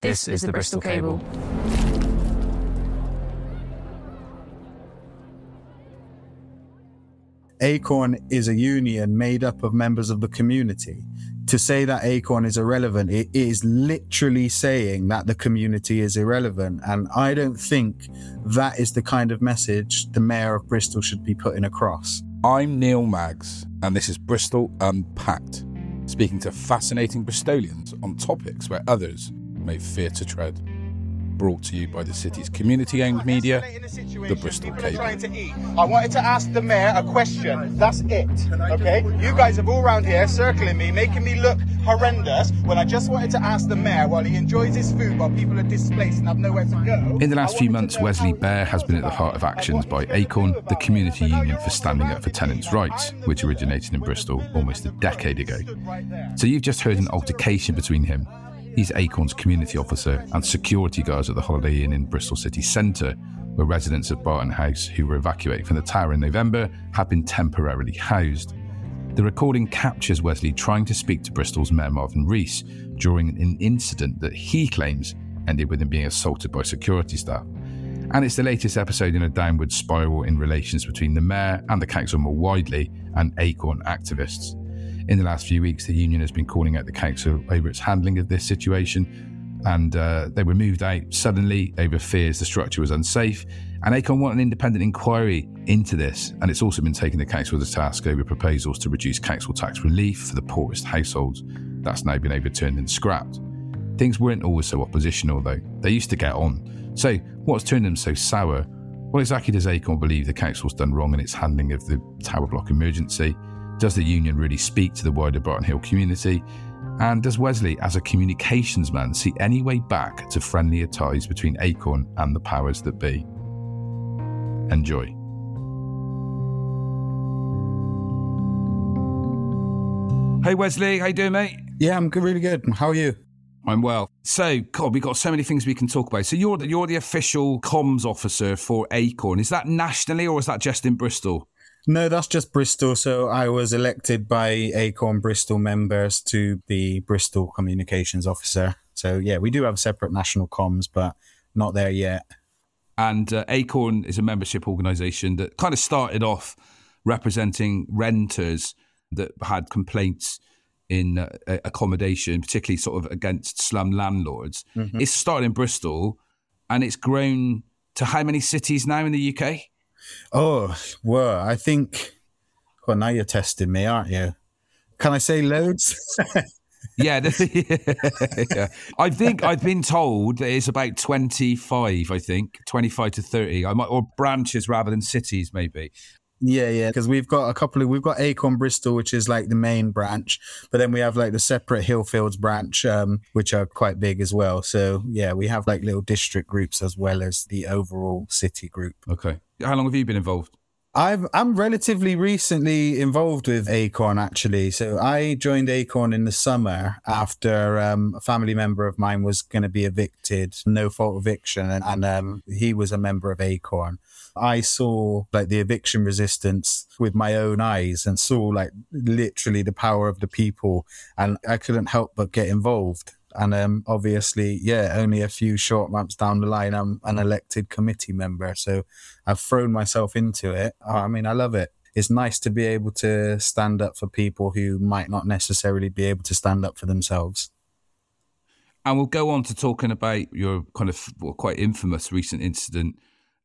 This is the Bristol Cable. Acorn is a union made up of members of the community. To say that Acorn is irrelevant, it is literally saying that the community is irrelevant. And I don't think that is the kind of message the Mayor of Bristol should be putting across. I'm Neil Maggs, and this is Bristol Unpacked, speaking to fascinating Bristolians on topics where others may fear to tread brought to you by the city's community owned media, the Bristol Cable. I wanted to ask the mayor a question. That's it. Okay? You guys have all around here circling me, making me look horrendous when I just wanted to ask the mayor while he enjoys his food while people are displaced and have nowhere to go. In the last few months, Wesley Bear has been at the heart of actions by Acorn, the community union for standing up for tenants' rights, which originated in Bristol almost a decade ago. So you've just heard an altercation between him He's Acorn's community officer and security guards at the Holiday Inn in Bristol city centre, where residents of Barton House who were evacuated from the tower in November have been temporarily housed. The recording captures Wesley trying to speak to Bristol's Mayor Marvin Rees during an incident that he claims ended with him being assaulted by security staff. And it's the latest episode in a downward spiral in relations between the Mayor and the Council more widely and Acorn activists. In the last few weeks, the union has been calling out the council over its handling of this situation, and uh, they were moved out suddenly over fears the structure was unsafe. And Acorn want an independent inquiry into this, and it's also been taking the council to task over proposals to reduce council tax relief for the poorest households. That's now been overturned and scrapped. Things weren't always so oppositional, though. They used to get on. So, what's turned them so sour? What exactly does Acorn believe the council's done wrong in its handling of the tower block emergency? Does the union really speak to the wider Barton Hill community? And does Wesley, as a communications man, see any way back to friendlier ties between Acorn and the powers that be? Enjoy. Hey Wesley, how you doing, mate? Yeah, I'm good, really good. How are you? I'm well. So, God, we've got so many things we can talk about. So, you're the, you're the official comms officer for Acorn. Is that nationally or is that just in Bristol? No, that's just Bristol. So I was elected by Acorn Bristol members to the Bristol Communications Officer. So yeah, we do have separate national comms, but not there yet. And uh, Acorn is a membership organisation that kind of started off representing renters that had complaints in uh, accommodation, particularly sort of against slum landlords. Mm-hmm. It's started in Bristol and it's grown to how many cities now in the UK? Oh, well, I think. Well, now you're testing me, aren't you? Can I say loads? yeah, yeah, I think I've been told that it's about twenty-five. I think twenty-five to thirty. I might or branches rather than cities, maybe. Yeah, yeah, because we've got a couple of we've got Acorn Bristol, which is like the main branch, but then we have like the separate Hillfields branch, um, which are quite big as well. So yeah, we have like little district groups as well as the overall city group. Okay, how long have you been involved? I've, I'm relatively recently involved with Acorn, actually. So I joined Acorn in the summer after um, a family member of mine was going to be evicted, no fault eviction, and, and um, he was a member of Acorn. I saw like the eviction resistance with my own eyes and saw like literally the power of the people, and I couldn't help but get involved. And um, obviously, yeah, only a few short months down the line, I'm an elected committee member. So I've thrown myself into it. I mean, I love it. It's nice to be able to stand up for people who might not necessarily be able to stand up for themselves. And we'll go on to talking about your kind of well, quite infamous recent incident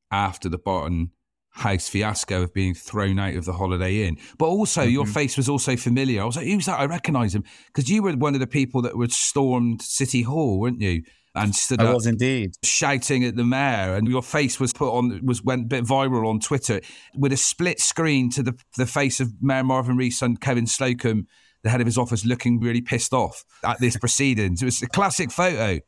after the Barton House fiasco of being thrown out of the Holiday Inn. But also, mm-hmm. your face was also familiar. I was like, who's that? I recognise him because you were one of the people that were stormed City Hall, weren't you? And stood I up was indeed shouting at the mayor, and your face was put on was went a bit viral on Twitter with a split screen to the the face of Mayor Marvin Rees and Kevin Slocombe, the head of his office, looking really pissed off at this proceedings. It was a classic photo.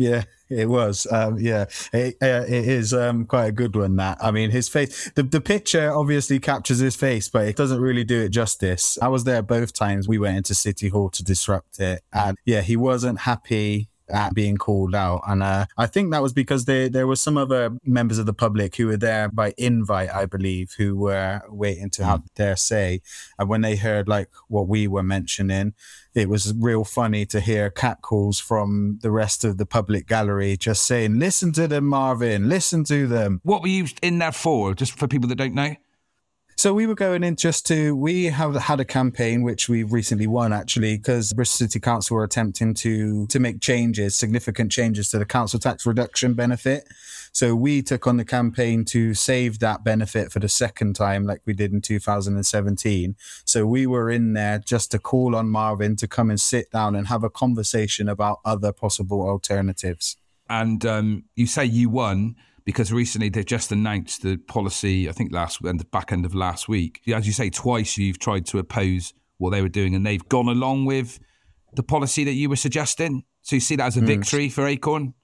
Yeah, it was. Um, yeah, it, uh, it is um, quite a good one. That I mean, his face. The the picture obviously captures his face, but it doesn't really do it justice. I was there both times. We went into City Hall to disrupt it, and yeah, he wasn't happy at being called out. And uh, I think that was because there, there were some other members of the public who were there by invite, I believe, who were waiting to have their say. And when they heard like what we were mentioning, it was real funny to hear catcalls from the rest of the public gallery just saying, listen to them, Marvin, listen to them. What were you in there for, just for people that don't know? So we were going in just to, we have had a campaign which we recently won actually because Bristol City Council were attempting to, to make changes, significant changes to the council tax reduction benefit. So we took on the campaign to save that benefit for the second time, like we did in 2017. So we were in there just to call on Marvin to come and sit down and have a conversation about other possible alternatives. And um, you say you won because recently they've just announced the policy, I think last and the back end of last week. As you say, twice you've tried to oppose what they were doing and they've gone along with the policy that you were suggesting. So you see that as a mm. victory for Acorn?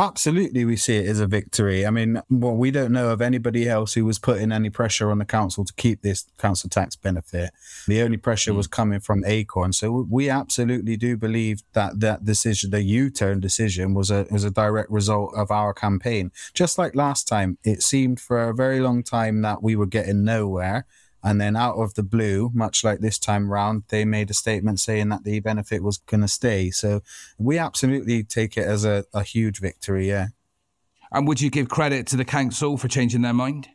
Absolutely, we see it as a victory. I mean, well, we don't know of anybody else who was putting any pressure on the council to keep this council tax benefit. The only pressure mm. was coming from Acorn. So we absolutely do believe that that decision, the U-turn decision, was a was a direct result of our campaign. Just like last time, it seemed for a very long time that we were getting nowhere. And then out of the blue, much like this time round, they made a statement saying that the benefit was going to stay. So we absolutely take it as a, a huge victory, yeah. And would you give credit to the council for changing their mind?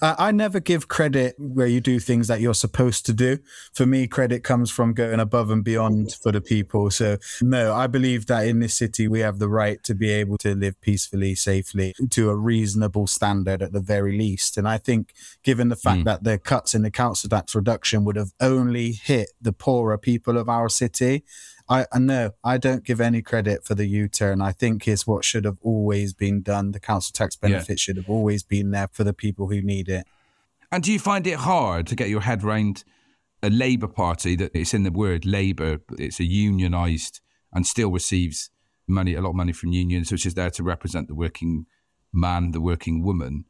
Uh, I never give credit where you do things that you're supposed to do. For me, credit comes from going above and beyond for the people. So, no, I believe that in this city, we have the right to be able to live peacefully, safely, to a reasonable standard at the very least. And I think, given the fact mm. that the cuts in the council tax reduction would have only hit the poorer people of our city, I, I know I don't give any credit for the U-turn. I think it's what should have always been done. The council tax benefit yeah. should have always been there for the people who need it. And do you find it hard to get your head around a Labour Party that it's in the word Labour, it's a unionised and still receives money, a lot of money from unions, which is there to represent the working man, the working woman,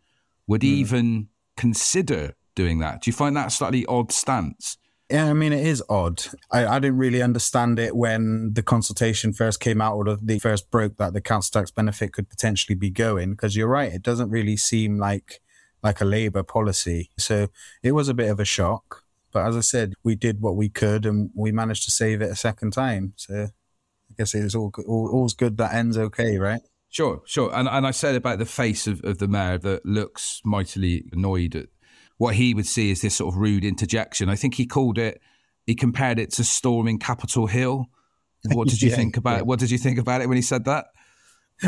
would mm. even consider doing that? Do you find that a slightly odd stance? Yeah, I mean, it is odd. I, I didn't really understand it when the consultation first came out or the first broke that the council tax benefit could potentially be going. Because you're right, it doesn't really seem like like a Labour policy. So it was a bit of a shock. But as I said, we did what we could and we managed to save it a second time. So I guess it's all, all all's good that ends okay, right? Sure, sure. And and I said about the face of, of the mayor that looks mightily annoyed at what he would see as this sort of rude interjection. I think he called it, he compared it to storming Capitol Hill. What did you yeah, think about yeah. it? What did you think about it when he said that?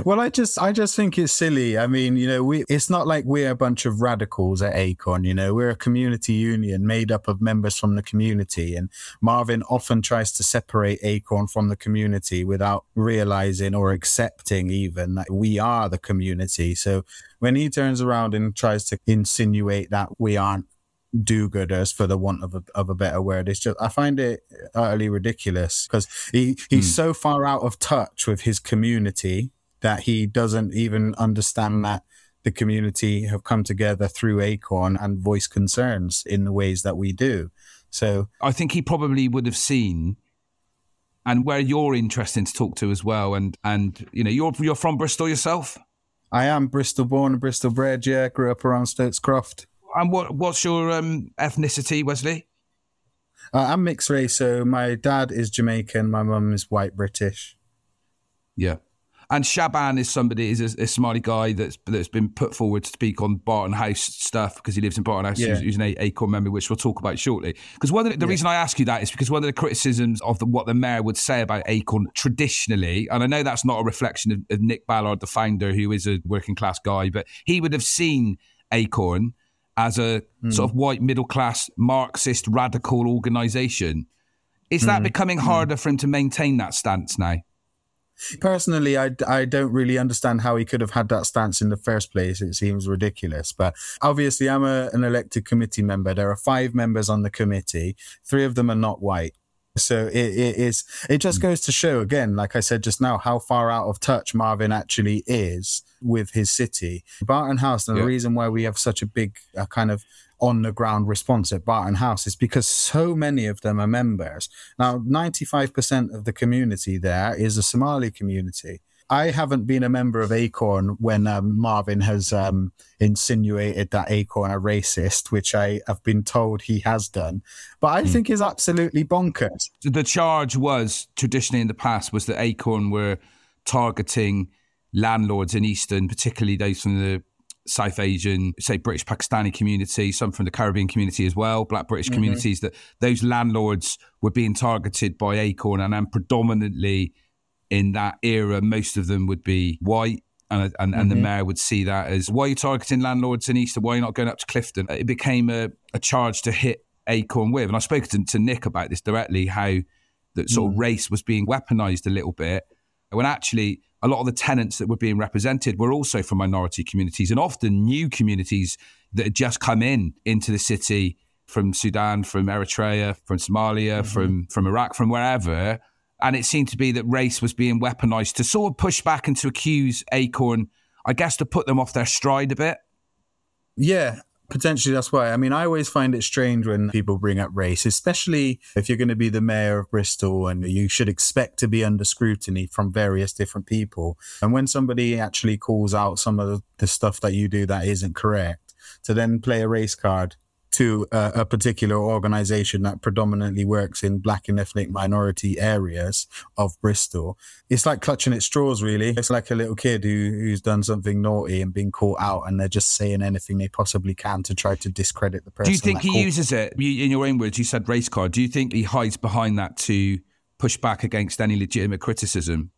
Well, I just, I just think it's silly. I mean, you know, we, it's not like we're a bunch of radicals at Acorn, you know, we're a community union made up of members from the community. And Marvin often tries to separate Acorn from the community without realizing or accepting even that we are the community. So when he turns around and tries to insinuate that we aren't do-gooders for the want of a, of a better word it's just i find it utterly ridiculous because he he's mm. so far out of touch with his community that he doesn't even understand that the community have come together through Acorn and voice concerns in the ways that we do. So I think he probably would have seen and where you're interesting to talk to as well and and you know you're you're from Bristol yourself? I am Bristol born and Bristol bred, yeah, grew up around Stokes Croft. And what what's your um, ethnicity, Wesley? Uh, I'm mixed race, so my dad is Jamaican, my mum is white British. Yeah. And Shaban is somebody is a, a Somali guy that's that's been put forward to speak on Barton House stuff because he lives in Barton House. Yeah. He's, an Acorn member, which we'll talk about shortly. Because one of the, the yeah. reason I ask you that is because one of the criticisms of the, what the mayor would say about Acorn traditionally, and I know that's not a reflection of, of Nick Ballard, the founder, who is a working class guy, but he would have seen Acorn as a mm. sort of white middle class Marxist radical organisation. Is that mm. becoming hmm. harder mm. for him to maintain that stance now? Personally, I, I don't really understand how he could have had that stance in the first place. It seems ridiculous. But obviously, I'm a, an elected committee member. There are five members on the committee, three of them are not white. So it, it is. It just goes to show again, like I said just now, how far out of touch Marvin actually is with his city. Barton House, and yeah. the reason why we have such a big uh, kind of on the ground response at Barton House is because so many of them are members. Now, 95% of the community there is a Somali community. I haven't been a member of Acorn when um, Marvin has um, insinuated that Acorn are racist, which I have been told he has done. But I mm. think is absolutely bonkers. The charge was traditionally in the past was that Acorn were targeting landlords in Easton, particularly those from the South Asian, say British Pakistani community, some from the Caribbean community as well, Black British mm-hmm. communities, that those landlords were being targeted by Acorn and, and predominantly in that era, most of them would be white. And, and, mm-hmm. and the mm-hmm. mayor would see that as why are you targeting landlords in Easton? Why are you not going up to Clifton? It became a, a charge to hit Acorn with. And I spoke to, to Nick about this directly, how that sort mm. of race was being weaponized a little bit. When actually, a lot of the tenants that were being represented were also from minority communities and often new communities that had just come in into the city from Sudan, from Eritrea, from Somalia, mm-hmm. from from Iraq, from wherever, and it seemed to be that race was being weaponized to sort of push back and to accuse Acorn, I guess, to put them off their stride a bit. Yeah, potentially that's why. I mean, I always find it strange when people bring up race, especially if you're going to be the mayor of Bristol and you should expect to be under scrutiny from various different people. And when somebody actually calls out some of the stuff that you do that isn't correct, to then play a race card to a, a, particular organization that predominantly works in black and ethnic minority areas of Bristol. It's like clutching at straws, really. It's like a little kid who, who's done something naughty and been caught out, and they're just saying anything they possibly can to try to discredit the person. Do you think he uses it? in your own words, you said race card. Do you think he hides behind that to push back against any legitimate criticism?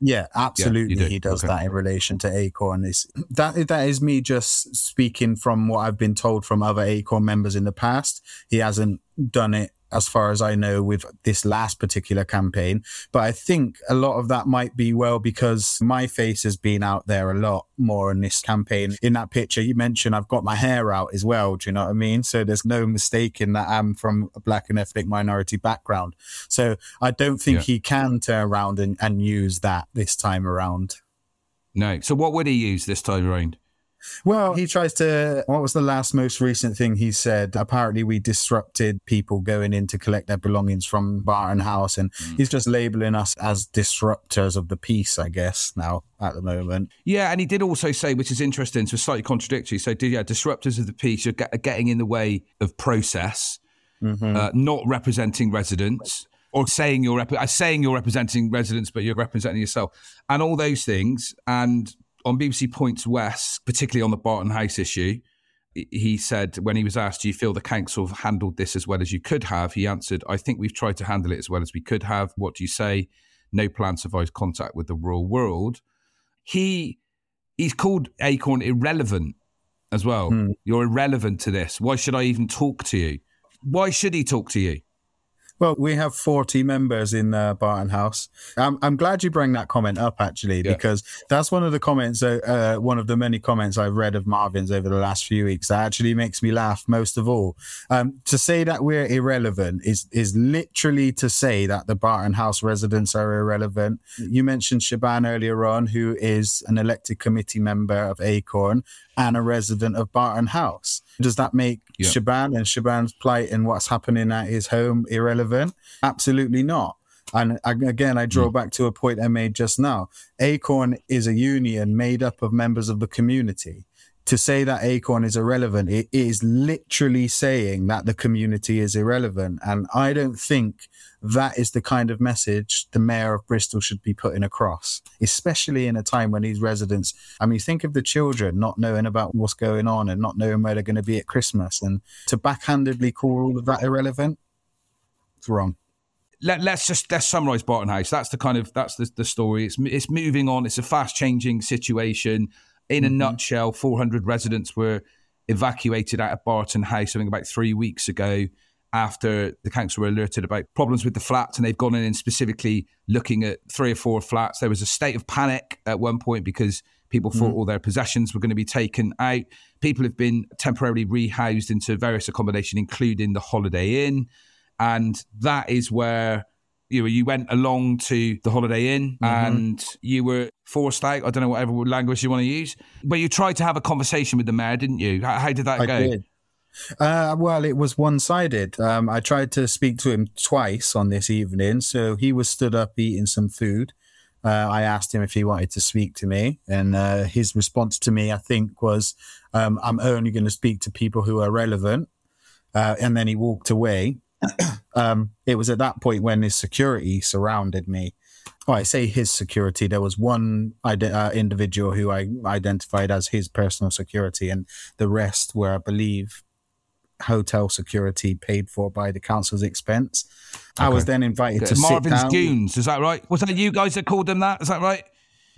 Yeah, absolutely. Yeah, do. He does okay. that in relation to Acorn. Is that that is me just speaking from what I've been told from other Acorn members in the past. He hasn't done it as far as I know, with this last particular campaign. But I think a lot of that might be well because my face has been out there a lot more in this campaign. In that picture, you mentioned I've got my hair out as well. Do you know what I mean? So there's no mistaking that I'm from a black and ethnic minority background. So I don't think yeah. he can turn around and, and use that this time around. No. So what would he use this time around? Well, he tries to. What was the last most recent thing he said? Apparently, we disrupted people going in to collect their belongings from Barton House, and mm. he's just labeling us as disruptors of the peace, I guess, now at the moment. Yeah, and he did also say, which is interesting, so slightly contradictory. So, yeah, disruptors of the peace are getting in the way of process, mm-hmm. uh, not representing residents or saying you're rep- uh, saying you're representing residents, but you're representing yourself, and all those things. And on BBC Points West, particularly on the Barton House issue, he said when he was asked, "Do you feel the council have handled this as well as you could have?" He answered, "I think we've tried to handle it as well as we could have." What do you say? No plan survives contact with the real world. He he's called Acorn irrelevant as well. Hmm. You're irrelevant to this. Why should I even talk to you? Why should he talk to you? Well, we have 40 members in uh, Barton House. I'm, I'm glad you bring that comment up, actually, yeah. because that's one of the comments, uh, one of the many comments I've read of Marvin's over the last few weeks that actually makes me laugh most of all. Um, to say that we're irrelevant is, is literally to say that the Barton House residents are irrelevant. You mentioned Shaban earlier on, who is an elected committee member of ACORN and a resident of Barton House. Does that make yeah. Shaban and Shaban's plight and what's happening at his home irrelevant? Absolutely not. And again, I draw mm. back to a point I made just now. Acorn is a union made up of members of the community to say that Acorn is irrelevant, it is literally saying that the community is irrelevant. And I don't think that is the kind of message the mayor of Bristol should be putting across, especially in a time when these residents, I mean, think of the children not knowing about what's going on and not knowing where they're going to be at Christmas and to backhandedly call all of that irrelevant, it's wrong. Let, us just let's summarize Barton House. That's the kind of that's the, the story. It's it's moving on. It's a fast changing situation in a mm-hmm. nutshell, 400 residents were evacuated out of Barton House, I think about three weeks ago, after the council were alerted about problems with the flats, and they've gone in and specifically looking at three or four flats. There was a state of panic at one point because people thought mm. all their possessions were going to be taken out. People have been temporarily rehoused into various accommodation, including the Holiday Inn. and that is where you know, you went along to the Holiday Inn Mm-hmm. and you were forced out. I don't know whatever language you want to use, but you tried to have a conversation with the mayor, didn't you? How, how did that I go? did. Uh, well, it was one sided. Um, I tried to speak to him twice on this evening. So he was stood up eating some food. Uh, I asked him if he wanted to speak to me. And uh, his response to me, I think, was, um, I'm only going to speak to people who are relevant. Uh, and then he walked away. um, it was at that point when his security surrounded me. Oh, I say his security. There was one uh, individual who I identified as his personal security, and the rest were, I believe, hotel security paid for by the council's expense. I was then invited to Marvin's sit down. Goons, is that right? Was that you guys that called them that? Is that right?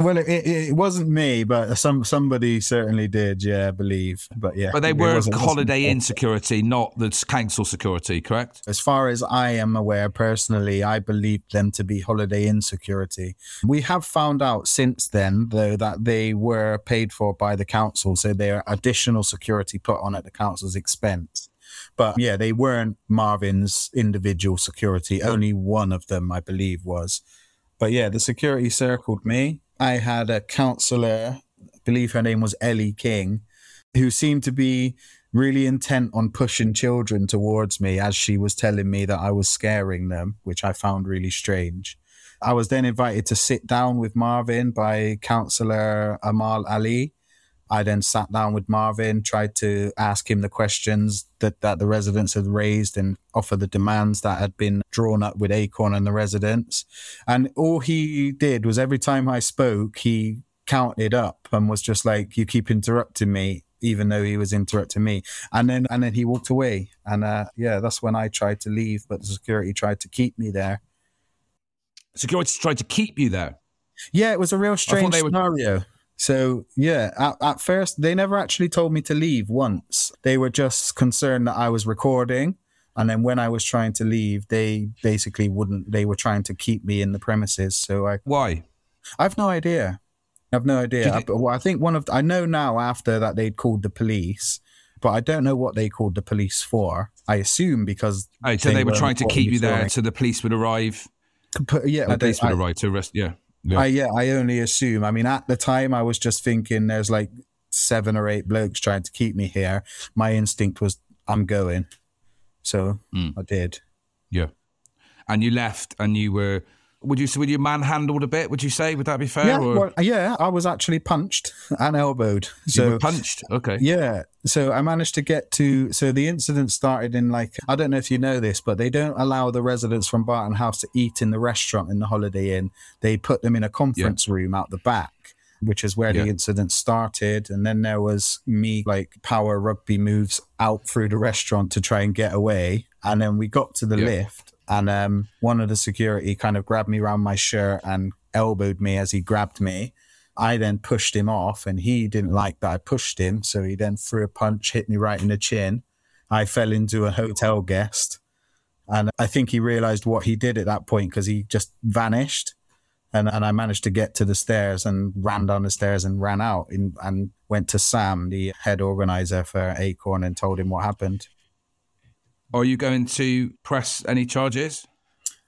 Well, it, it, it wasn't me, but some somebody certainly did. Yeah, believe. But yeah, But they were Holiday. Inn security, not the council security, correct? As far as I am aware personally, I believe them to be Holiday Inn security. We have found out since then, though, that they were paid for by the council, so they're additional security put on at the council's expense. But yeah, they weren't Marvin's individual security. Only one of them, I believe, was. But yeah, the security circled me. I had a councillor, I believe her name was Ellie King, who seemed to be really intent on pushing children towards me as she was telling me that I was scaring them, which I found really strange. I was then invited to sit down with Marvin by councillor Amal Ali. I then sat down with Marvin, tried to ask him the questions that, that the residents had raised and offer the demands that had been drawn up with Acorn and the residents. And all he did was every time I spoke, he counted up and was just like, You keep interrupting me, even though he was interrupting me. And then and then he walked away. And uh, yeah, that's when I tried to leave, but the security tried to keep me there. Security tried to keep you there. Yeah, it was a real strange were- scenario. So yeah, at, at first they never actually told me to leave once. They were just concerned that I was recording, and then when I was trying to leave, they basically wouldn't. They were trying to keep me in the premises. So I, Why? I've no idea. I've no idea. I, well, I think one of I know now after that they'd called the police, but I don't know what they called the police for. I assume because Oh, so they, were weren't trying to keep you there so the police would arrive. But, yeah, The they- police would I- arrive to arrest. Yeah. Yeah. I yeah, I only assume. I mean, at the time, I was just thinking there's like seven or eight blokes trying to keep me here. My instinct was I'm going, so Mm. I did. yeah. And you left and you were, would you, were you manhandled a bit? Would you say? Would that be fair? Yeah, well, yeah, I was actually punched and elbowed. you So were punched? Okay. Yeah. So I managed to get to. So the incident started in like, I don't know if you know this, but they don't allow the residents from Barton House to eat in the restaurant in the Holiday Inn. They put them in a conference room out the back, which is where Yeah. the incident started. And then there was me like power rugby moves out through the restaurant to try and get away. And then we got to the Yeah. lift and um, one of the security kind of grabbed me around my shirt and elbowed me as he grabbed me. I then pushed him off, and he didn't like that I pushed him. So he then threw a punch, hit me right in the chin. I fell into a hotel guest. And I think he realized what he did at that point because he just vanished. And, and I managed to get to the stairs and ran down the stairs and ran out and, and went to Sam, the head organizer for Acorn, and told him what happened. Are you going to press any charges?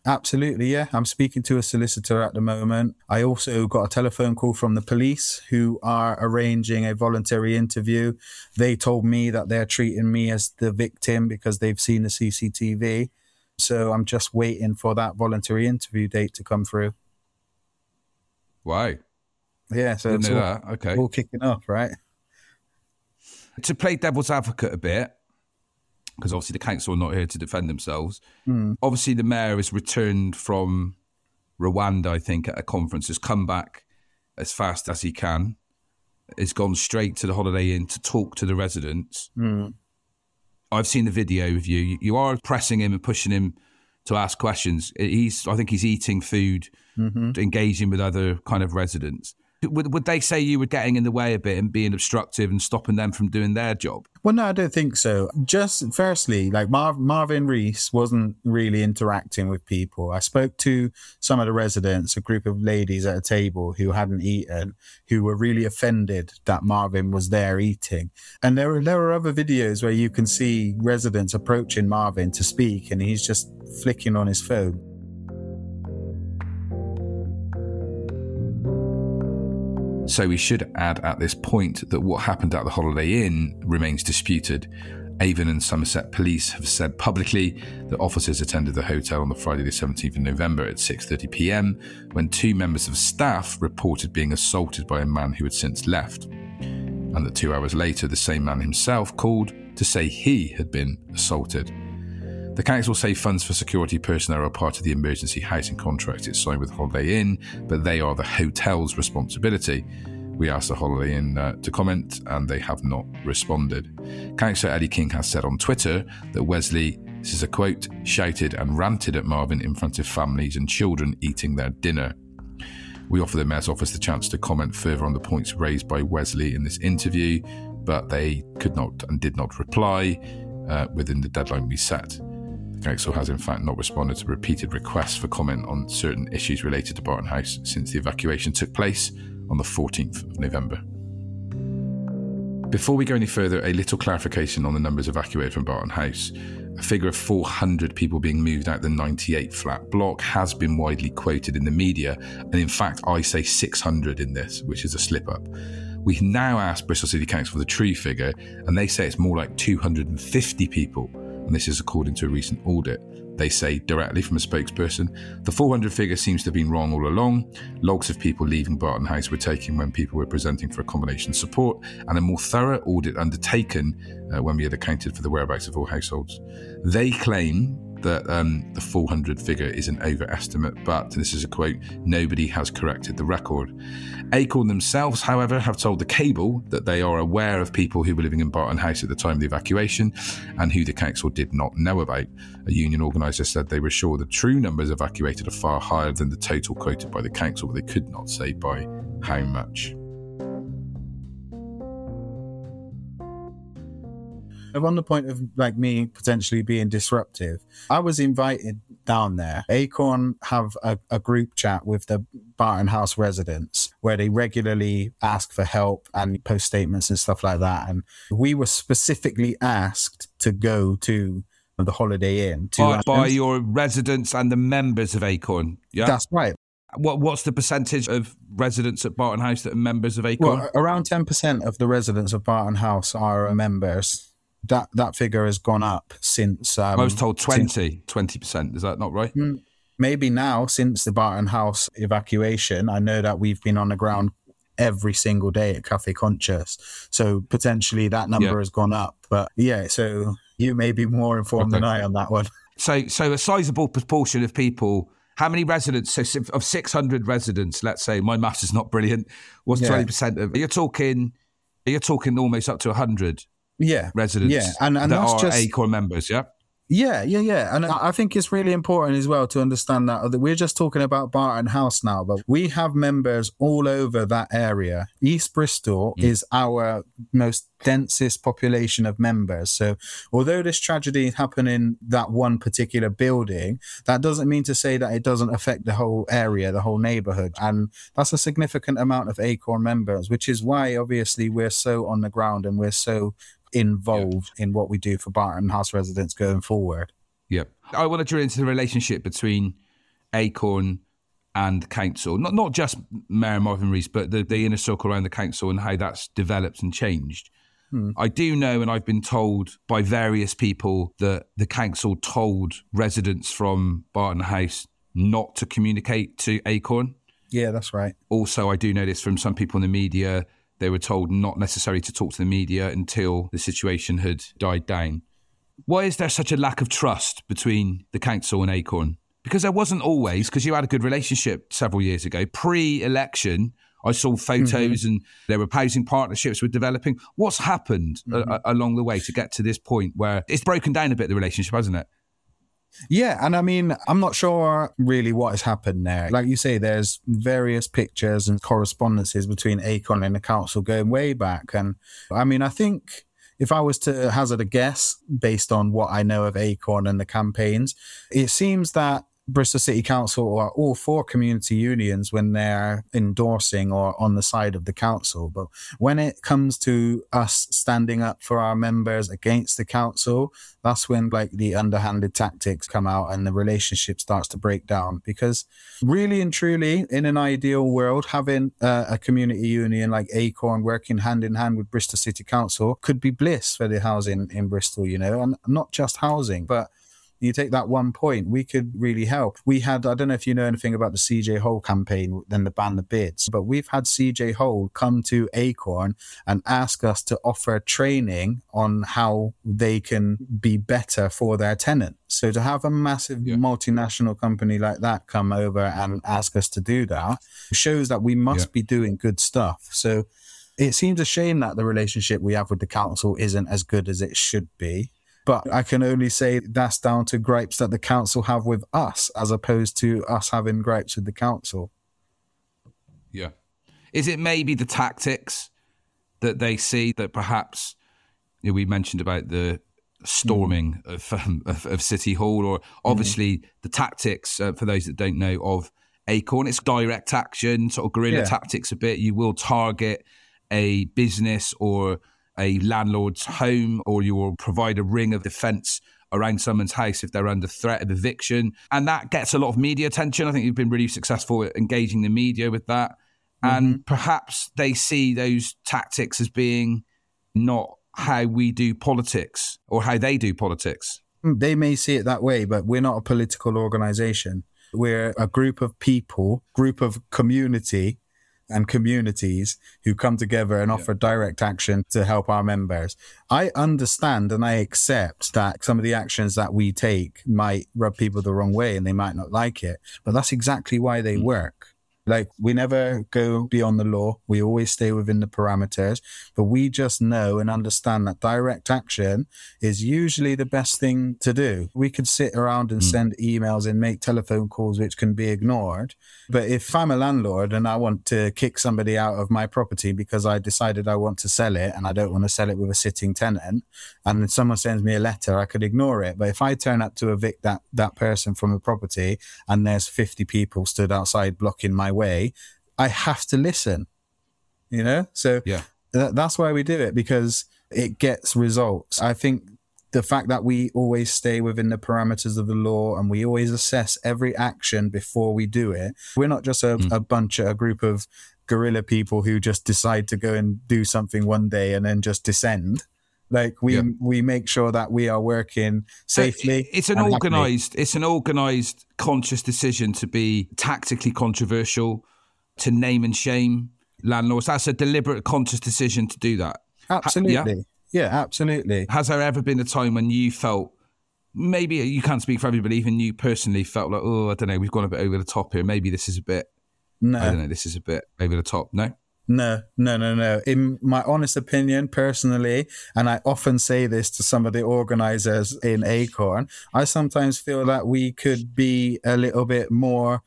Absolutely, yeah. I'm speaking to a solicitor at the moment. I also got a telephone call from the police who are arranging a voluntary interview. They told me that they're treating me as the victim because they've seen the CCTV. So I'm just waiting for that voluntary interview date to come through. Wow. Yeah, so Didn't it's all. Okay. all kicking off, right? to play devil's advocate a bit, because obviously the council are not here to defend themselves. Hmm. Obviously, the mayor has returned from Rwanda, I think, at a conference, has come back as fast as he can, has gone straight to the Holiday Inn to talk to the residents. Hmm. I've seen the video of you. You- You are pressing him and pushing him to ask questions. He's, I think, he's eating food, Mm-hmm. engaging with other kind of residents. Would, would they say you were getting in the way a bit and being obstructive and stopping them from doing their job? Well, no, I don't think so. Just firstly, like Mar- Marvin Rees wasn't really interacting with people. I spoke to some of the residents, a group of ladies at a table who hadn't eaten, who were really offended that Marvin was there eating. And there were there were other videos where you can see residents approaching Marvin to speak, and he's just flicking on his phone. So we should add at this point that what happened at the Holiday Inn remains disputed. Avon and Somerset police have said publicly that officers attended the hotel on the Friday the 17th of November at 6:30 p.m. when two members of staff reported being assaulted by a man who had since left. And that 2 hours later the same man himself called to say he had been assaulted. The council say funds for security personnel are part of the emergency housing contract it's signed with Holiday Inn, but they are the hotel's responsibility. We asked the Holiday Inn uh, to comment, and they have not responded. Councillor Ellie King has said on Twitter that Wesley, this is a quote, shouted and ranted at Marvin in front of families and children eating their dinner. We offer the Mayor's office the chance to comment further on the points raised by Wesley in this interview, but they could not and did not reply uh, within the deadline we set. Council has in fact not responded to repeated requests for comment on certain issues related to Barton House since the evacuation took place on the 14th of November. Before we go any further, a little clarification on the numbers evacuated from Barton House. A figure of 400 people being moved out the 98 flat block has been widely quoted in the media, and in fact, I say 600 in this, which is a slip up. We now ask Bristol City Council for the true figure, and they say it's more like 250 people and this is according to a recent audit. They say directly from a spokesperson the 400 figure seems to have been wrong all along. Logs of people leaving Barton House were taken when people were presenting for accommodation support, and a more thorough audit undertaken uh, when we had accounted for the whereabouts of all households. They claim that um, the 400 figure is an overestimate, but this is a quote nobody has corrected the record. Acorn themselves, however, have told the cable that they are aware of people who were living in Barton House at the time of the evacuation and who the council did not know about. A union organiser said they were sure the true numbers evacuated are far higher than the total quoted by the council, but they could not say by how much. On the point of like me potentially being disruptive, I was invited down there. Acorn have a, a, group chat with the Barton House residents where they regularly ask for help and post statements and stuff like that. And we were specifically asked to go to the Holiday Inn to by, by your residents and the members of Acorn. Yeah, that's right. What what's the percentage of residents at Barton House that are members of Acorn? Well, around ten percent of the residents of Barton House are members that that figure has gone up since. Um, I was told 20 percent. Is that not right? Hmm, maybe now since the Barton House evacuation, I know that we've been on the ground every single day at Cafe Conscious, so potentially that number yeah. has gone up. But yeah, so you may be more informed okay. than I on that one. So, so a sizable proportion of people how many residents? So of 600 residents, let's say, my math is not brilliant. What's twenty percent of? You're talking, you're talking almost up to 100 yeah residents yeah and, and that that's are just acorn members yeah yeah, yeah, yeah. And I think it's really important as well to understand that we're just talking about Barton House now, but we have members all over that area. East Bristol mm. is our most densest population of members. So although this tragedy happened in that one particular building, that doesn't mean to say that it doesn't affect the whole area, the whole neighborhood. And that's a significant amount of Acorn members, which is why obviously we're so on the ground and we're so involved in what we do for Barton House residents going forward. Yep. I want to drill into the relationship between Acorn and council, not not just Mayor Marvin Rees, but the, the inner circle around the council and how that's developed and changed. Hmm. I do know, and I've been told by various people that the council told residents from Barton House not to communicate to Acorn. Yeah, that's right. Also, I do know this from some people in the media they were told not necessarily to talk to the media until the situation had died down. Why is there such a lack of trust between the council and Acorn? Because there wasn't always, because you had a good relationship several years ago. Pre election, I saw photos mm-hmm. and there were housing partnerships were developing. What's happened mm-hmm. a- a- along the way to get to this point where it's broken down a bit, the relationship, hasn't it? Yeah, and I mean, I'm not sure really what has happened there. Like you say, there's various pictures and correspondences between Acorn and the council going way back. And I mean, I think if I was to hazard a guess based on what I know of Acorn and the campaigns, it seems that Bristol City Council or all four community unions when they're endorsing or on the side of the council. But when it comes to us standing up for our members against the council, that's when like the underhanded tactics come out and the relationship starts to break down. Because really and truly, in an ideal world, having uh, a community union like Acorn working hand in hand with Bristol City Council could be bliss for the housing in Bristol, you know, and not just housing, but you take that one point, we could really help. We had, I don't know if you know anything about the CJ Hole campaign, then the ban the bids, but we've had CJ Hole come to Acorn and ask us to offer training on how they can be better for their tenant. So to have a massive yeah. multinational company like that come over and ask us to do that shows that we must yeah. be doing good stuff. So it seems a shame that the relationship we have with the council isn't as good as it should be. But I can only say that's down to gripes that the council have with us, as opposed to us having gripes with the council. Yeah. Is it maybe the tactics that they see that perhaps you know, we mentioned about the storming mm. of, um, of, of City Hall, or obviously mm. the tactics uh, for those that don't know of Acorn. It's direct action, sort of guerrilla yeah. tactics a bit. You will target a business or a landlord's home or you will provide a ring of defense around someone's house if they're under threat of eviction. And that gets a lot of media attention. I think you've been really successful at engaging the media with that. Mm-hmm. And perhaps they see those tactics as being not how we do politics or how they do politics. Mm, they may see it that way, but we're not a political organization. We're a group of people, group of community and communities who come together and offer direct action to help our members. I understand and I accept that some of the actions that we take might rub people the wrong way and they might not like it, but that's exactly why they mm. work. Like we never go beyond the law. We always stay within the parameters, but we just know and understand that direct action is usually the best thing to do. We could sit around and mm. send emails and make telephone calls, which can be ignored. But if I'm a landlord and I want to kick somebody out of my property because I decided I want to sell it and I don't want to sell it with a sitting tenant, and someone sends me a letter, I could ignore it. But if I turn up to evict that, that person from a property and there's 50 people stood outside blocking my way, I have to listen. You know, so yeah, th- that's why we do it because it gets results. I think the fact that we always stay within the parameters of the law and we always assess every action before we do it. We're not just a, mm. a bunch, a group of guerrilla people who just decide to go and do something one day and then just descend. Like we yeah. we make sure that we are working uh, safely. It's an organized happily. it's an organized conscious decision to be tactically controversial, to name and shame landlords. That's a deliberate conscious decision to do that. Absolutely. Ha- yeah? yeah, absolutely. Has there ever been a time when you felt maybe uh, you can't speak for everybody, even you personally felt like, oh, I don't know, we've gone a bit over the top here. Maybe this is a bit no. I don't know, this is a bit over the top. No? No, no, no, no. In my honest opinion, personally, and I often say this to some of the organizers in Acorn, I sometimes feel that we could be a little bit more,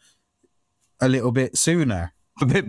a little bit sooner. A bit,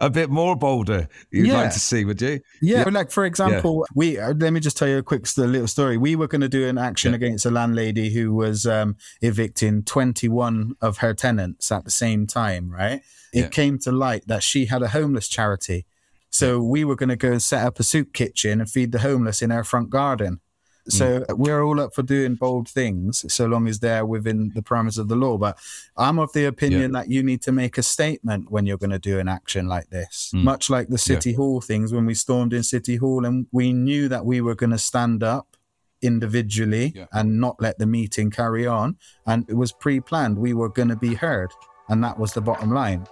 a bit more bolder. You'd yeah. like to see, would you? Yeah, yeah. like for example, yeah. we. Uh, let me just tell you a quick little story. We were going to do an action against a landlady who was um, evicting twenty-one of her tenants at the same time, right? it came to light that she had a homeless charity. So we were going to go and set up a soup kitchen and feed the homeless in our front garden. So mm. we're all up for doing bold things so long as they're within the parameters of the law. But I'm of the opinion yeah. that you need to make a statement when you're going to do an action like this. Mm. Much like the City yeah. Hall things when we stormed in City Hall and we knew that we were going to stand up individually yeah. and not let the meeting carry on. And it was pre planned. We were going to be heard. And that was the bottom line.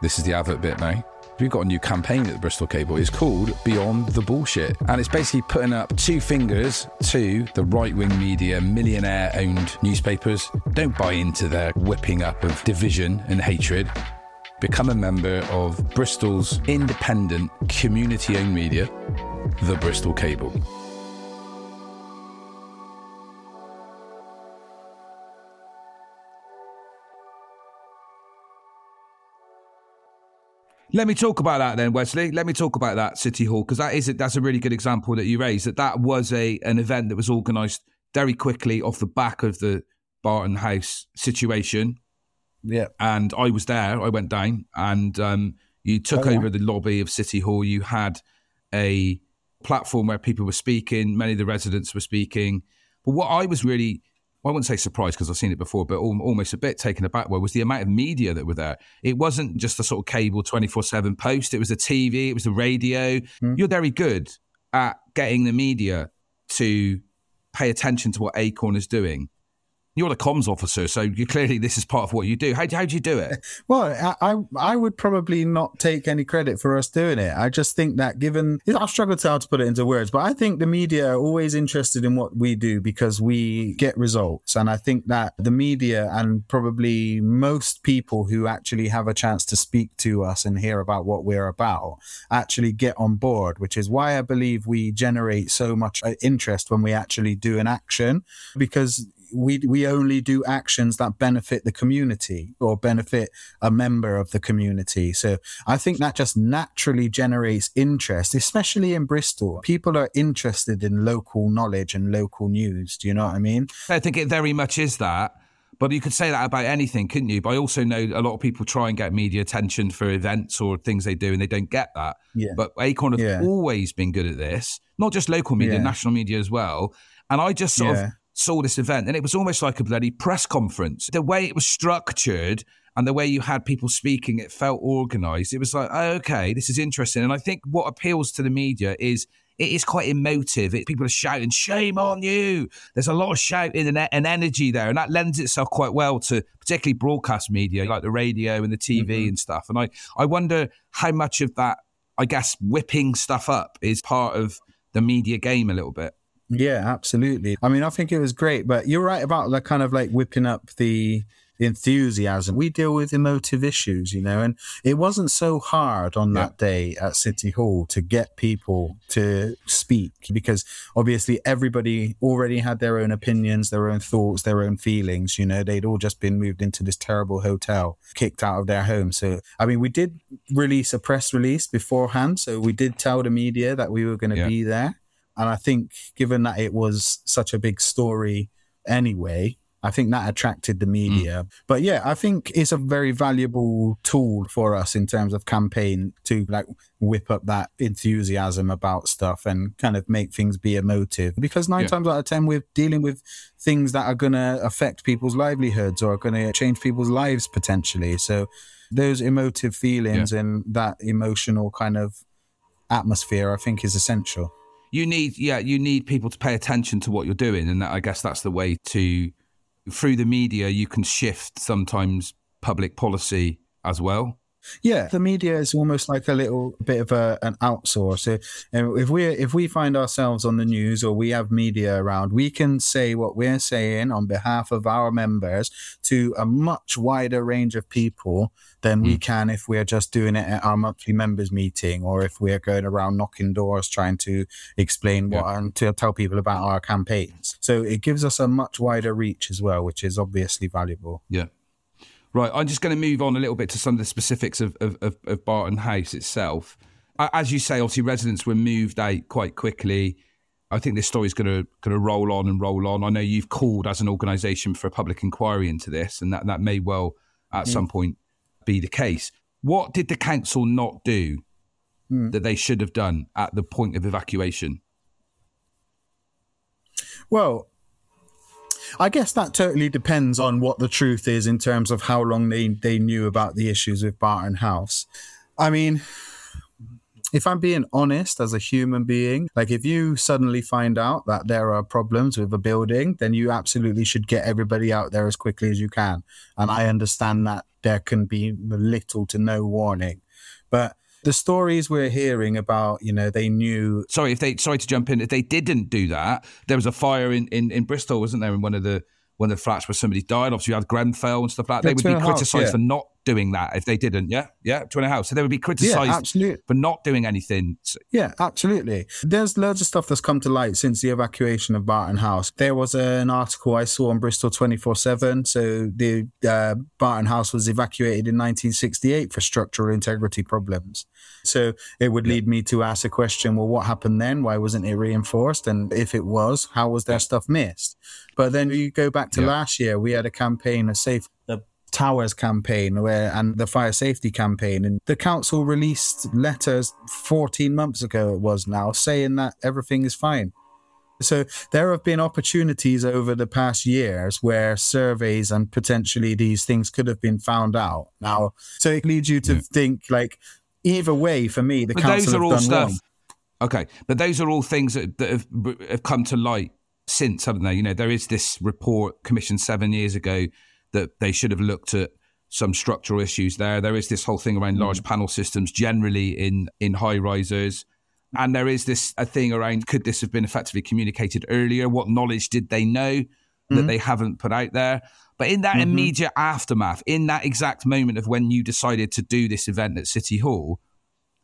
This is the advert bit now. We've got a new campaign at the Bristol Cable. It's called Beyond the Bullshit. And it's basically putting up two fingers to the right wing media, millionaire owned newspapers. Don't buy into their whipping up of division and hatred. Become a member of Bristol's independent, community owned media, the Bristol Cable. Let me talk about that then, Wesley. Let me talk about that City Hall because that is a, that's a really good example that you raised. That that was a an event that was organised very quickly off the back of the Barton House situation. Yeah, and I was there. I went down, and um, you took oh, yeah. over the lobby of City Hall. You had a platform where people were speaking. Many of the residents were speaking. But what I was really I wouldn't say surprised because I've seen it before, but almost a bit taken aback by was the amount of media that were there. It wasn't just a sort of cable 24 7 post, it was the TV, it was the radio. Mm. You're very good at getting the media to pay attention to what Acorn is doing you're the comms officer, so you clearly this is part of what you do. How how do you do it? Well, I I would probably not take any credit for us doing it. I just think that given I've struggled to how to put it into words, but I think the media are always interested in what we do because we get results, and I think that the media and probably most people who actually have a chance to speak to us and hear about what we're about actually get on board, which is why I believe we generate so much uh, interest when we actually do an action because we we only do actions that benefit the community or benefit a member of the community. So I think that just naturally generates interest, especially in Bristol. People are interested in local knowledge and local news. Do you know what I mean? I think it very much is that. But you could say that about anything, couldn't you? But I also know a lot of people try and get media attention for events or things they do, and they don't get that. Yeah. But Acorn have yeah. always been good at this, not just local media, yeah. national media as well. And I just sort of saw this event and it was almost like a bloody press conference. The way it was structured and the way you had people speaking, it felt organized. It was like, oh, okay, this is interesting. And I think what appeals to the media is it is quite emotive. It, people are shouting, shame on you. There's a lot of shouting and, and, energy there. And that lends itself quite well to particularly broadcast media like the radio and the TV mm-hmm. and stuff. And I, I wonder how much of that, I guess, whipping stuff up is part of the media game a little bit. Yeah, absolutely. I mean, I think it was great, but you're right about the kind of like whipping up the enthusiasm. We deal with emotive issues, you know, and it wasn't so hard on yeah. that day at City Hall to get people to speak because obviously everybody already had their own opinions, their own thoughts, their own feelings. You know, they'd all just been moved into this terrible hotel, kicked out of their home. So, I mean, we did release a press release beforehand. So we did tell the media that we were going to yeah. be there. And I think, given that it was such a big story anyway, I think that attracted the media. Mm. But yeah, I think it's a very valuable tool for us in terms of campaign to like whip up that enthusiasm about stuff and kind of make things be emotive. Because nine yeah. times out of 10, we're dealing with things that are going to affect people's livelihoods or are going to change people's lives potentially. So those emotive feelings yeah. and that emotional kind of atmosphere, I think, is essential you need yeah you need people to pay attention to what you're doing. And that, i guess that's the way to through the media you can shift sometimes public policy as well yeah, the media is almost like a little bit of a, an outsource. So if we if we find ourselves on the news or we have media around, we can say what we're saying on behalf of our members to a much wider range of people than mm. we hmm. can if we're just doing it at our monthly members meeting or if we're going around knocking doors trying to explain what and to tell people about our campaigns. So it gives us a much wider reach as well, which is obviously valuable. Yeah. Right, I'm just going to move on a little bit to some of the specifics of, of, of, of Barton House itself. As you say, obviously residents were moved out quite quickly. I think this story is going to going to roll on and roll on. I know you've called as an organisation for a public inquiry into this, and that that may well at mm. some point be the case. What did the council not do mm. that they should have done at the point of evacuation? Well, I guess that totally depends on what the truth is in terms of how long they, they knew about the issues with Barton House. I mean, if I'm being honest as a human being, like if you suddenly find out that there are problems with a building, then you absolutely should get everybody out there as quickly as you can. And I understand that there can be little to no warning. But the stories we're hearing about, you know, they knew. Sorry, if they sorry to jump in. If they didn't do that, there was a fire in, in, in Bristol, wasn't there? In one of the one of the flats where somebody died. Obviously, you had Grenfell and stuff like that. They would be criticised yeah. for not doing that if they didn't. Yeah, yeah, join a house. So they would be criticised Yeah, absolutely. for not doing anything. Yeah, absolutely. There's loads of stuff that's come to light since the evacuation of Barton House. There was an article I saw on Bristol 24 7. So the uh, Barton House was evacuated in 1968 for structural integrity problems. So it would lead me to ask a question well, what happened then? Why wasn't it reinforced? And if it was, how was their stuff missed? But then you go back to Yeah. last year, we had a campaign, a safe, the towers campaign where and the fire safety campaign and the council released letters 14 months ago it was now saying that everything is fine so there have been opportunities over the past years where surveys and potentially these things could have been found out now so it leads you to think like either way for me the But council those are have all done stuff. wrong. Okay, but those are all things that, that have, have come to light since, haven't they? You know, there is this report commissioned seven years ago that they should have looked at some structural issues there. There is this whole thing around mm. large panel systems generally in in high risers. And there is this a thing around could this have been effectively communicated earlier? What knowledge did they know that mm. they haven't put out there? But in that mm-hmm. immediate aftermath, in that exact moment of when you decided to do this event at City Hall,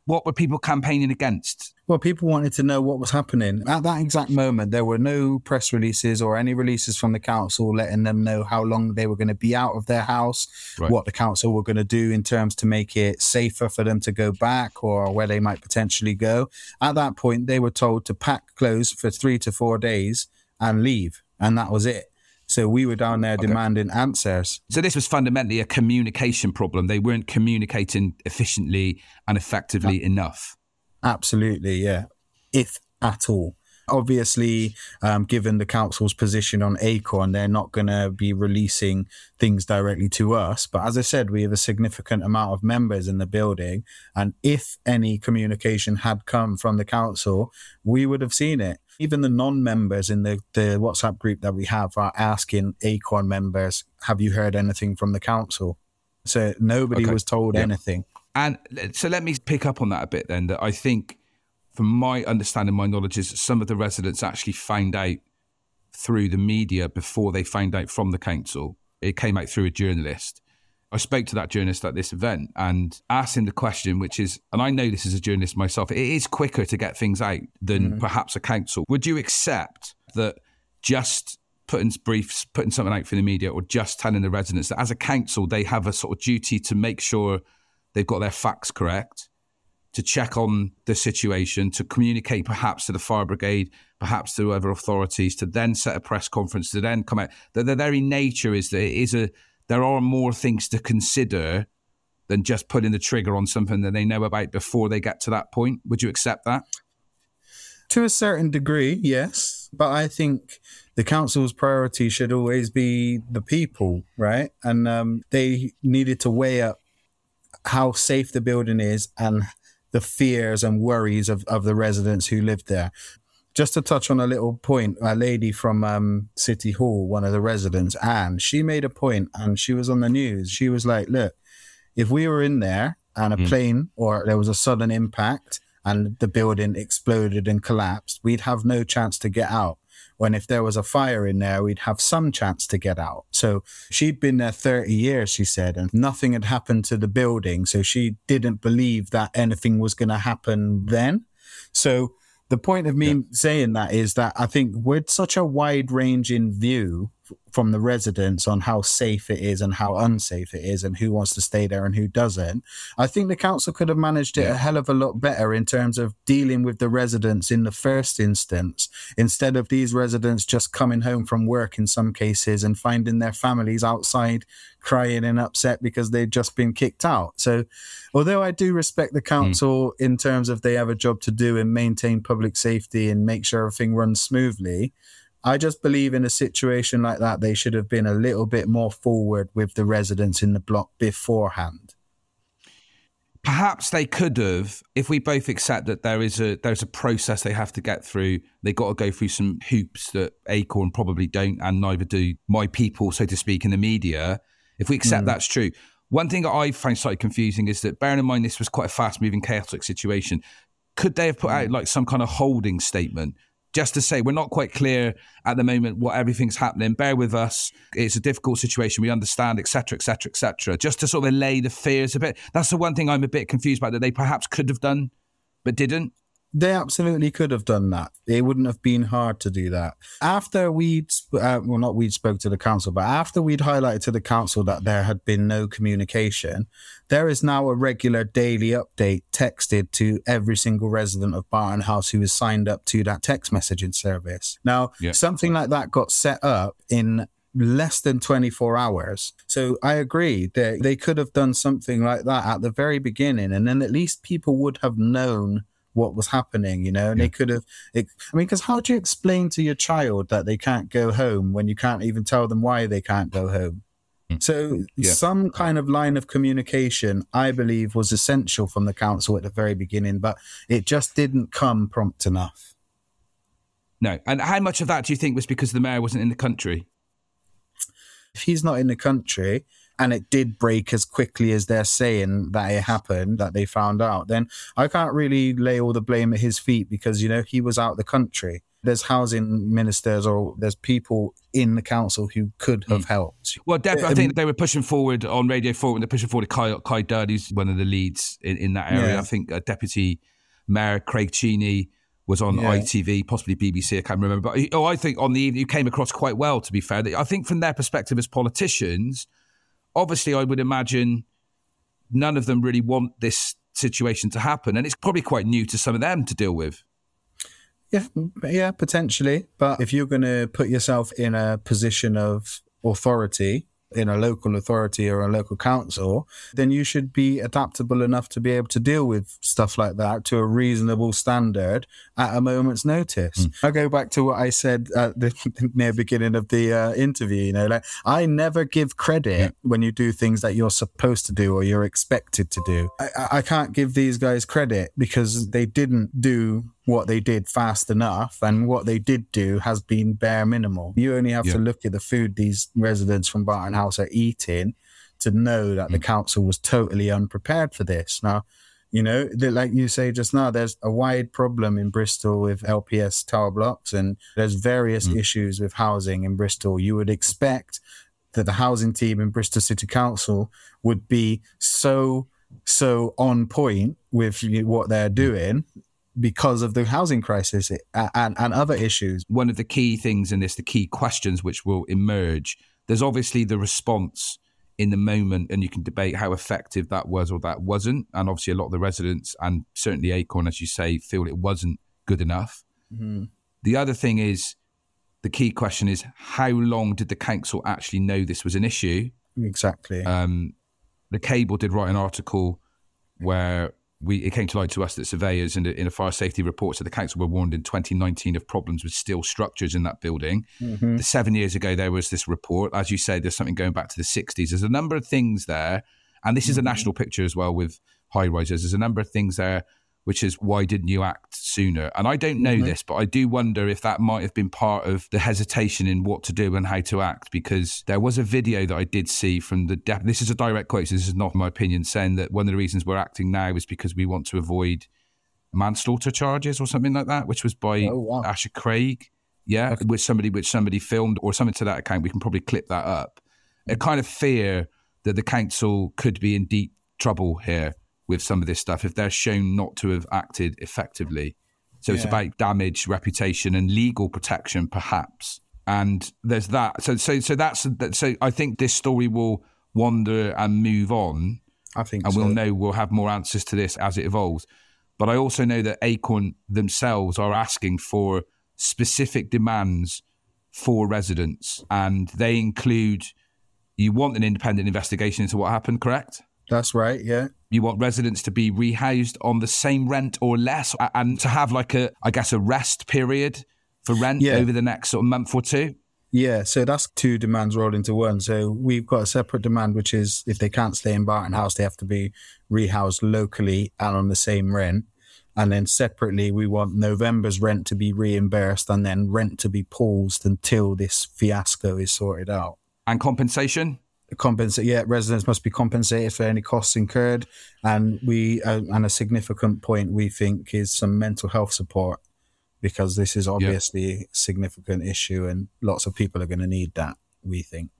what were people campaigning against? Well, people wanted to know what was happening. At that exact moment, there were no press releases or any releases from the council letting them know how long they were going to be out of their house, Right. what the council were going to do in terms to make it safer for them to go back or where they might potentially go. At that point, they were told to pack clothes for three to four days and leave. And that was it. So we were down there demanding answers. So this was fundamentally a communication problem. They weren't communicating efficiently and effectively enough. Absolutely, yeah. If at all. Obviously, um, given the council's position on Acorn, they're not going to be releasing things directly to us. But as I said, we have a significant amount of members in the building. And if any communication had come from the council, we would have seen it. Even the non members in the, the WhatsApp group that we have are asking Acorn members, Have you heard anything from the council? So nobody Okay. was told Yeah. anything. And so let me pick up on that a bit then. That I think, from my understanding, my knowledge is some of the residents actually found out through the media before they found out from the council. It came out through a journalist. I spoke to that journalist at this event and asked him the question, which is, and I know this as a journalist myself, it is quicker to get things out than mm-hmm. perhaps a council. Would you accept that just putting briefs, putting something out for the media, or just telling the residents that as a council they have a sort of duty to make sure they've got their facts correct, to check on the situation, to communicate perhaps to the fire brigade, perhaps to other authorities, to then set a press conference, to then come out. The, the very nature is that it is a there are more things to consider than just putting the trigger on something that they know about before they get to that point. Would you accept that? To a certain degree, yes. But I think the council's priority should always be the people, right? And um, they needed to weigh up how safe the building is and the fears and worries of, of the residents who lived there. Just to touch on a little point, a lady from um, City Hall, one of the residents, Anne, she made a point and she was on the news. She was like, look, if we were in there and a plane or there was a sudden impact and the building exploded and collapsed, we'd have no chance to get out. When if there was a fire in there, we'd have some chance to get out. So she'd been there 30 years, she said, and nothing had happened to the building. So she didn't believe that anything was going to happen then. So the point of me saying that is that I think with such a wide ranging view f- from the residents on how safe it is and how unsafe it is and who wants to stay there and who doesn't, I think the council could have managed it a hell of a lot better in terms of dealing with the residents in the first instance instead of these residents just coming home from work in some cases and finding their families outside crying and upset because they'd just been kicked out. So, although I do respect the hmm. council in terms of they have a job to do and maintain public safety and make sure everything runs smoothly, I just believe in a situation like that, they should have been a little bit more forward with the residents in the block beforehand. Perhaps they could have, if we both accept that there is a there's a process they have to get through. They got to go through some hoops that Acorn probably don't, and neither do my people, so to speak, in the media. If we accept hmm. that's true, one thing that I find slightly confusing is that, bearing in mind this was quite a fast moving, chaotic situation, could they have put out hmm. like some kind of holding statement just to say we're not quite clear at the moment what everything's happening. Bear with us. It's a difficult situation. We understand, etc., etc., etc. Just to sort of allay the fears a bit. That's the one thing I'm a bit confused about that they perhaps could have done, but didn't. They absolutely could have done that. It wouldn't have been hard to do that. After we'd, uh, well, not we'd spoke to the council, but after we'd highlighted to the council that there had been no communication, there is now a regular daily update texted to every single resident of Barton House who is signed up to that text messaging service. Now, Yeah. something like that got set up in less than 24 hours. So I agree that they could have done something like that at the very beginning, and then at least people would have known what was happening, you know, and they could have. It, I mean, because how do you explain to your child that they can't go home when you can't even tell them why they can't go home? Mm. So Yeah. some kind of line of communication, I believe, was essential from the council at the very beginning, but it just didn't come prompt enough. No. And how much of that do you think was because the mayor wasn't in the country? if he's not in the country and it did break as quickly as they're saying that it happened, that they found out, then I can't really lay all the blame at his feet because, you know, he was out the country. There's housing ministers or there's people in the council who could have helped. Well, Deb, I Um, think they were pushing forward on Radio 4 when they're pushing forward Kye, Kye Dudd, who's one of the leads in, in that area. Yeah. I think uh, Deputy Mayor Craig Cheney was on Yeah. ITV, possibly BBC, I can't remember. But oh, I think on the evening, you came across quite well, to be fair. I think from their perspective as politicians, obviously, I would imagine none of them really want this situation to happen. And it's probably quite new to some of them to deal with. Yeah, yeah, potentially. But if you're going to put yourself in a position of authority, in a local authority or a local council, then you should be adaptable enough to be able to deal with stuff like that to a reasonable standard at a moment's notice. I go back to what I said at the near beginning of the uh, interview. You know, like I never give credit when you do things that you're supposed to do or you're expected to do. I, I- I can't give these guys credit because they didn't do what they did fast enough and what they did do has been bare minimal. You only have to look at the food these residents from Barton House are eating to know that the mm. council was totally unprepared for this. Now, you know, like you say just now, there's a wide problem in Bristol with LPS tower blocks and there's various mm. issues with housing in Bristol. You would expect that the housing team in Bristol City Council would be so, so on point with what they're mm. doing because of the housing crisis and, and other issues. one of the key things in this, the key questions which will emerge, there's obviously the response in the moment, and you can debate how effective that was or that wasn't. And obviously, a lot of the residents and certainly Acorn, as you say, feel it wasn't good enough. The other thing is, the key question is, how long did the council actually know this was an issue? Exactly. um, the cable did write an article where we it came to light to us that surveyors in a, in a fire safety report said the council were warned in 2019 of problems with steel structures in that building. Mm-hmm. The seven years ago there was this report. As you say, there's something going back to the 60s. There's a number of things there, and this is a mm-hmm. national picture as well with high rises. There's a number of things there. Which is why didn't you act sooner? And I don't know mm-hmm. this, but I do wonder if that might have been part of the hesitation in what to do and how to act. Because there was a video that I did see from the dep this is a direct quote, so this is not my opinion, saying that one of the reasons we're acting now is because we want to avoid manslaughter charges or something like that, which was by Oh, wow. Asher Craig. Yeah, which somebody which somebody filmed or something to that account. We can probably clip that up. A mm-hmm. kind of fear that the council could be in deep trouble here with some of this stuff if they're shown not to have acted effectively. So it's about damage, reputation, and legal protection, perhaps. And there's that. So so so that's so. I think this story will wander and move on I think and so. we'll know we'll have more answers to this as it evolves. But I also know that Acorn themselves are asking for specific demands for residents, and they include you want an independent investigation into what happened, correct? That's right. Yeah. You want residents to be rehoused on the same rent or less, and to have like a, I guess, a rest period for rent Yeah. over the next sort of month or two. Yeah, so that's two demands rolled into one. So we've got a separate demand, which is if they can't stay in Barton House, they have to be rehoused locally and on the same rent. And then separately, we want November's rent to be reimbursed and then rent to be paused until this fiasco is sorted out. And compensation? Compensate, yeah, residents must be compensated for any costs incurred. And we, uh, and a significant point we think is some mental health support because this is obviously a significant issue and lots of people are going to need that, we think.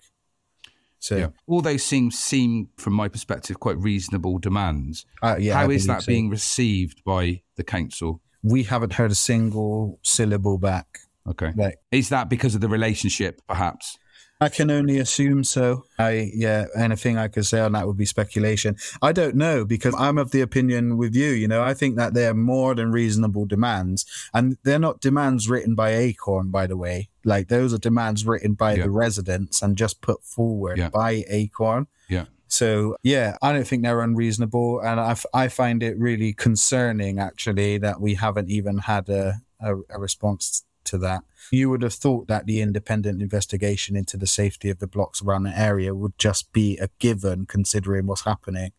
So, Yeah. All those seem seem, from my perspective, quite reasonable demands. uh, yeah, How I is that so. being received by the council? We haven't heard a single syllable back. Okay. Like, Is that because of the relationship, perhaps? I can only assume so. I yeah, anything I could say on that would be speculation. I don't know because I'm of the opinion with you. You know, I think that they're more than reasonable demands, and they're not demands written by Acorn, by the way. Like those are demands written by Yeah. the residents and just put forward Yeah. by Acorn. Yeah. So yeah, I don't think they're unreasonable, and I, f- I find it really concerning actually that we haven't even had a, a, a response to that. You would have thought that the independent investigation into the safety of the blocks around the area would just be a given, considering what's happening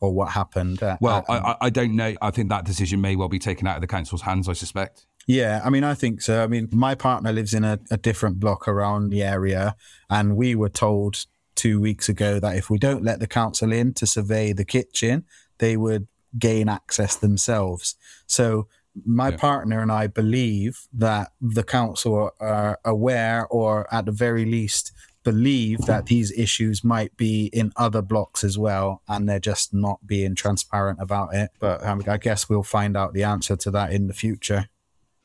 or what happened. Uh, Well, I, I- I don't know. I think that decision may well be taken out of the council's hands. I suspect. Yeah, I mean, I think so. I mean, my partner lives in a, a different block around the area, and we were told two weeks ago that if we don't let the council in to survey the kitchen, they would gain access themselves. So, my Yeah. partner and I believe that the council are aware, or at the very least, believe that these issues might be in other blocks as well, and they're just not being transparent about it. But um, I guess we'll find out the answer to that in the future.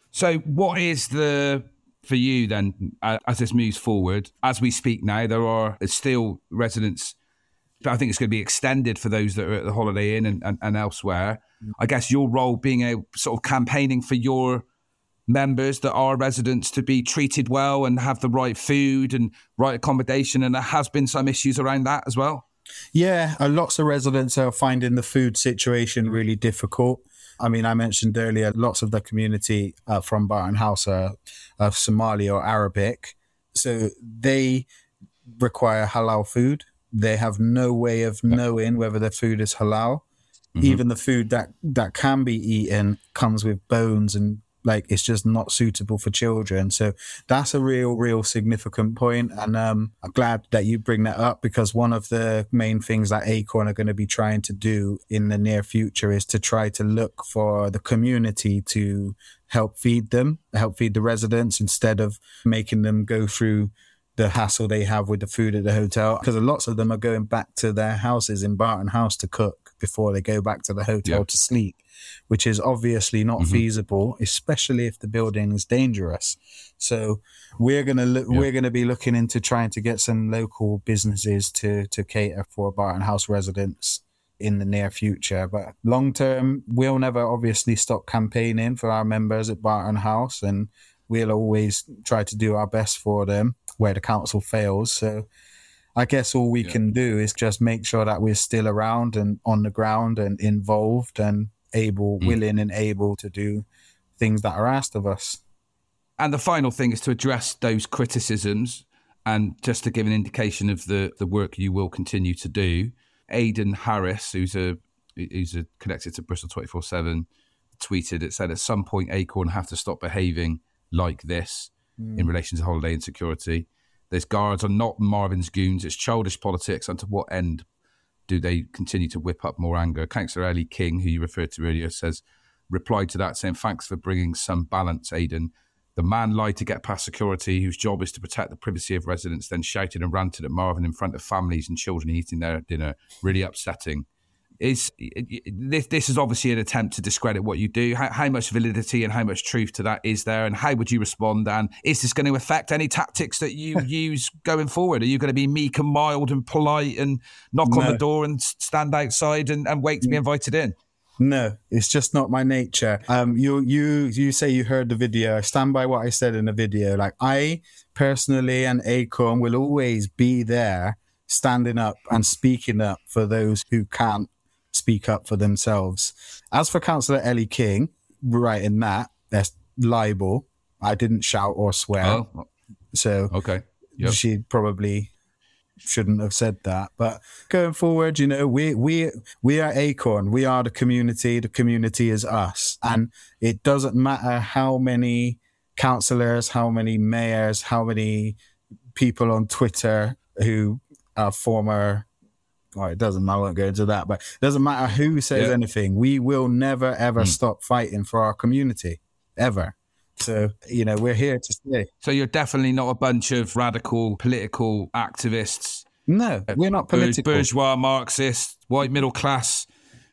So, what is the for you then uh, as this moves forward? As we speak now, there are still residents. I think it's going to be extended for those that are at the Holiday Inn and, and, and elsewhere. I guess your role being a sort of campaigning for your members that are residents to be treated well and have the right food and right accommodation, and there has been some issues around that as well. Yeah, uh, lots of residents are finding the food situation really difficult. I mean, I mentioned earlier, lots of the community uh, from Barton House are Somali or Arabic. So they require halal food. They have no way of knowing whether their food is halal. Even the food that, that can be eaten comes with bones and like it's just not suitable for children. So that's a real, real significant point. And um, I'm glad that you bring that up because one of the main things that Acorn are going to be trying to do in the near future is to try to look for the community to help feed them, help feed the residents instead of making them go through the hassle they have with the food at the hotel because lots of them are going back to their houses in Barton House to cook before they go back to the hotel Yeah. to sleep, which is obviously not mm-hmm. feasible, especially if the building is dangerous. So we're gonna look, Yeah. we're gonna be looking into trying to get some local businesses to to cater for Barton House residents in the near future. But long term, we'll never obviously stop campaigning for our members at Barton House, and we'll always try to do our best for them where the council fails. So I guess all we can do is just make sure that we're still around and on the ground and involved and able, mm. willing, and able to do things that are asked of us. And the final thing is to address those criticisms and just to give an indication of the, the work you will continue to do. Aidan Harris, who's a who's a, connected to Bristol 24 7, tweeted it said, At some point, Acorn have to stop behaving like this in hmm. relation to Holiday Inn security. These guards are not Marvin's goons. It's childish politics. And to what end do they continue to whip up more anger? Councillor Ellie King, who you referred to earlier, says, replied to that saying, Thanks for bringing some balance, Aidan. The man lied to get past security, whose job is to protect the privacy of residents, then shouted and ranted at Marvin in front of families and children eating their dinner. Really upsetting. Is this, this is obviously an attempt to discredit what you do. How, how much validity and how much truth to that is there, and how would you respond? And is this going to affect any tactics that you use going forward? Are you going to be meek and mild and polite and knock on the door and stand outside and, and wait to be invited in? No, it's just not my nature. Um, you you you say you heard the video. I stand by what I said in the video. Like I personally and Acorn will always be there, standing up and speaking up for those who can't speak up for themselves. As for Councillor Ellie King, writing that that's libel. I didn't shout or swear, Oh, so okay. Yep. she probably shouldn't have said that. But going forward, you know, we we we are Acorn. We are the community. The community is us, and it doesn't matter how many councillors, how many mayors, how many people on Twitter who are former. Well, it doesn't. I won't go into that, but it doesn't matter who says Yeah. anything. We will never ever stop fighting for our community, ever So, you know, we're here to stay. So you're definitely not a bunch of radical political activists. No, we're not political. Bourgeois, Marxists, white middle class.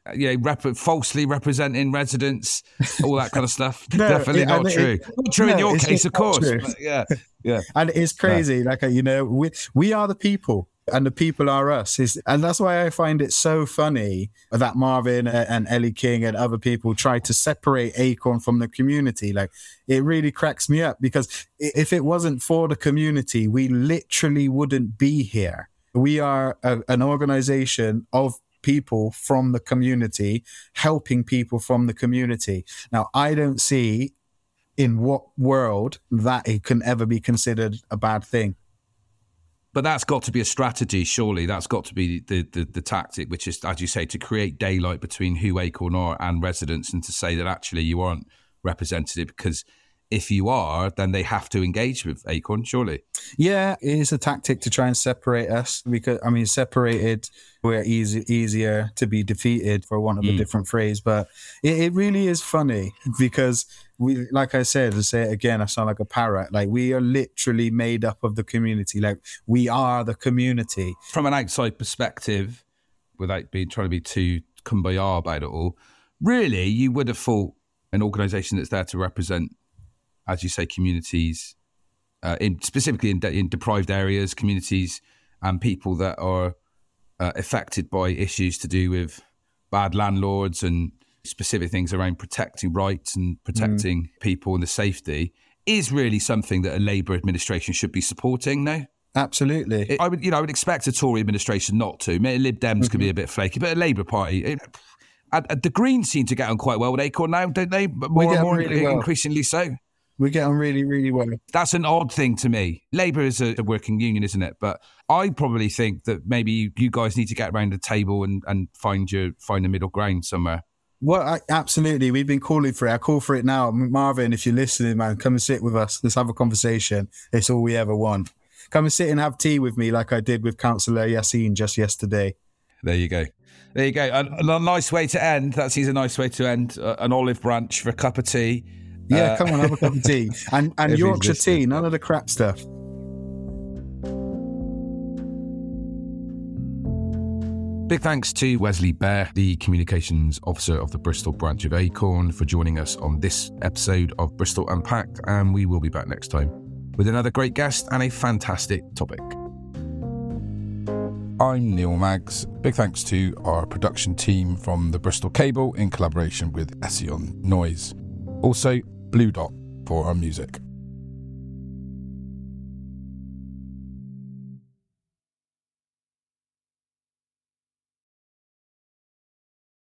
uh, Yeah, rep- falsely representing residents, all that kind of stuff. No, Definitely it- not and it- true. not true in your case, of course. yeah, yeah. and it's crazy like uh, you know we we are the people and the people are us is and that's why i find it so funny that marvin and ellie king and other people try to separate acorn from the community. Like it really cracks me up because if it wasn't for the community we literally wouldn't be here. We are a, an organization of people from the community helping people from the community. Now i don't see in what world that it can ever be considered a bad thing. But that's got to be a strategy, surely. That's got to be the, the, the tactic, which is, as you say, to create daylight between who Acorn are and residents and to say that actually you aren't representative because if you are, then they have to engage with Acorn, surely. Yeah, it is a tactic to try and separate us because I mean, separated we're easy, easier to be defeated for want of a hmm. different phrase. But it, it really is funny because we, like I said, to say it again, I sound like a parrot. Like we are literally made up of the community. Like we are the community. From an outside perspective, without being trying to be too kumbaya about it all, really, you would have thought an organisation that's there to represent, as you say, communities, uh, in specifically in, de- in deprived areas, communities, and people that are uh, affected by issues to do with bad landlords and specific things around protecting rights and mm. protecting people and the safety is really something that a Labour administration should be supporting now. Absolutely. It- I would, you know, I would expect a Tory administration not to. Maybe Lib Dems could be mm-hmm. a bit flaky, but a Labour Party. It, and- the Greens seem to get on quite well with Acorn now, don't they? But More and more, really well. increasingly so. we get on really, really well. That's an odd thing to me. Labour is a, a working union, isn't it? But I probably think that maybe you, you guys need to get around the table and, and find your find a middle ground somewhere. Well, I, absolutely. We've been calling for it. I call for it now. Marvin, if you're listening, man, come and sit with us. Let's have a conversation. It's all we ever want. Come and sit and have tea with me like I did with Councillor Yassine just yesterday. There you go. There you go. A, a nice way to end. That seems a nice way to end. Uh, an olive branch for a cup of tea. Yeah, Uh, come on, have a cup of tea. And, and Yorkshire tea, none of the crap stuff. Big thanks to Wesley Bear, the communications officer of the Bristol branch of Acorn, for joining us on this episode of Bristol Unpacked. And we will be back next time with another great guest and a fantastic topic. I'm Neil Maggs. Big thanks to our production team from the Bristol Cable in collaboration with Ession Noise. Also, Blue Dot for our music.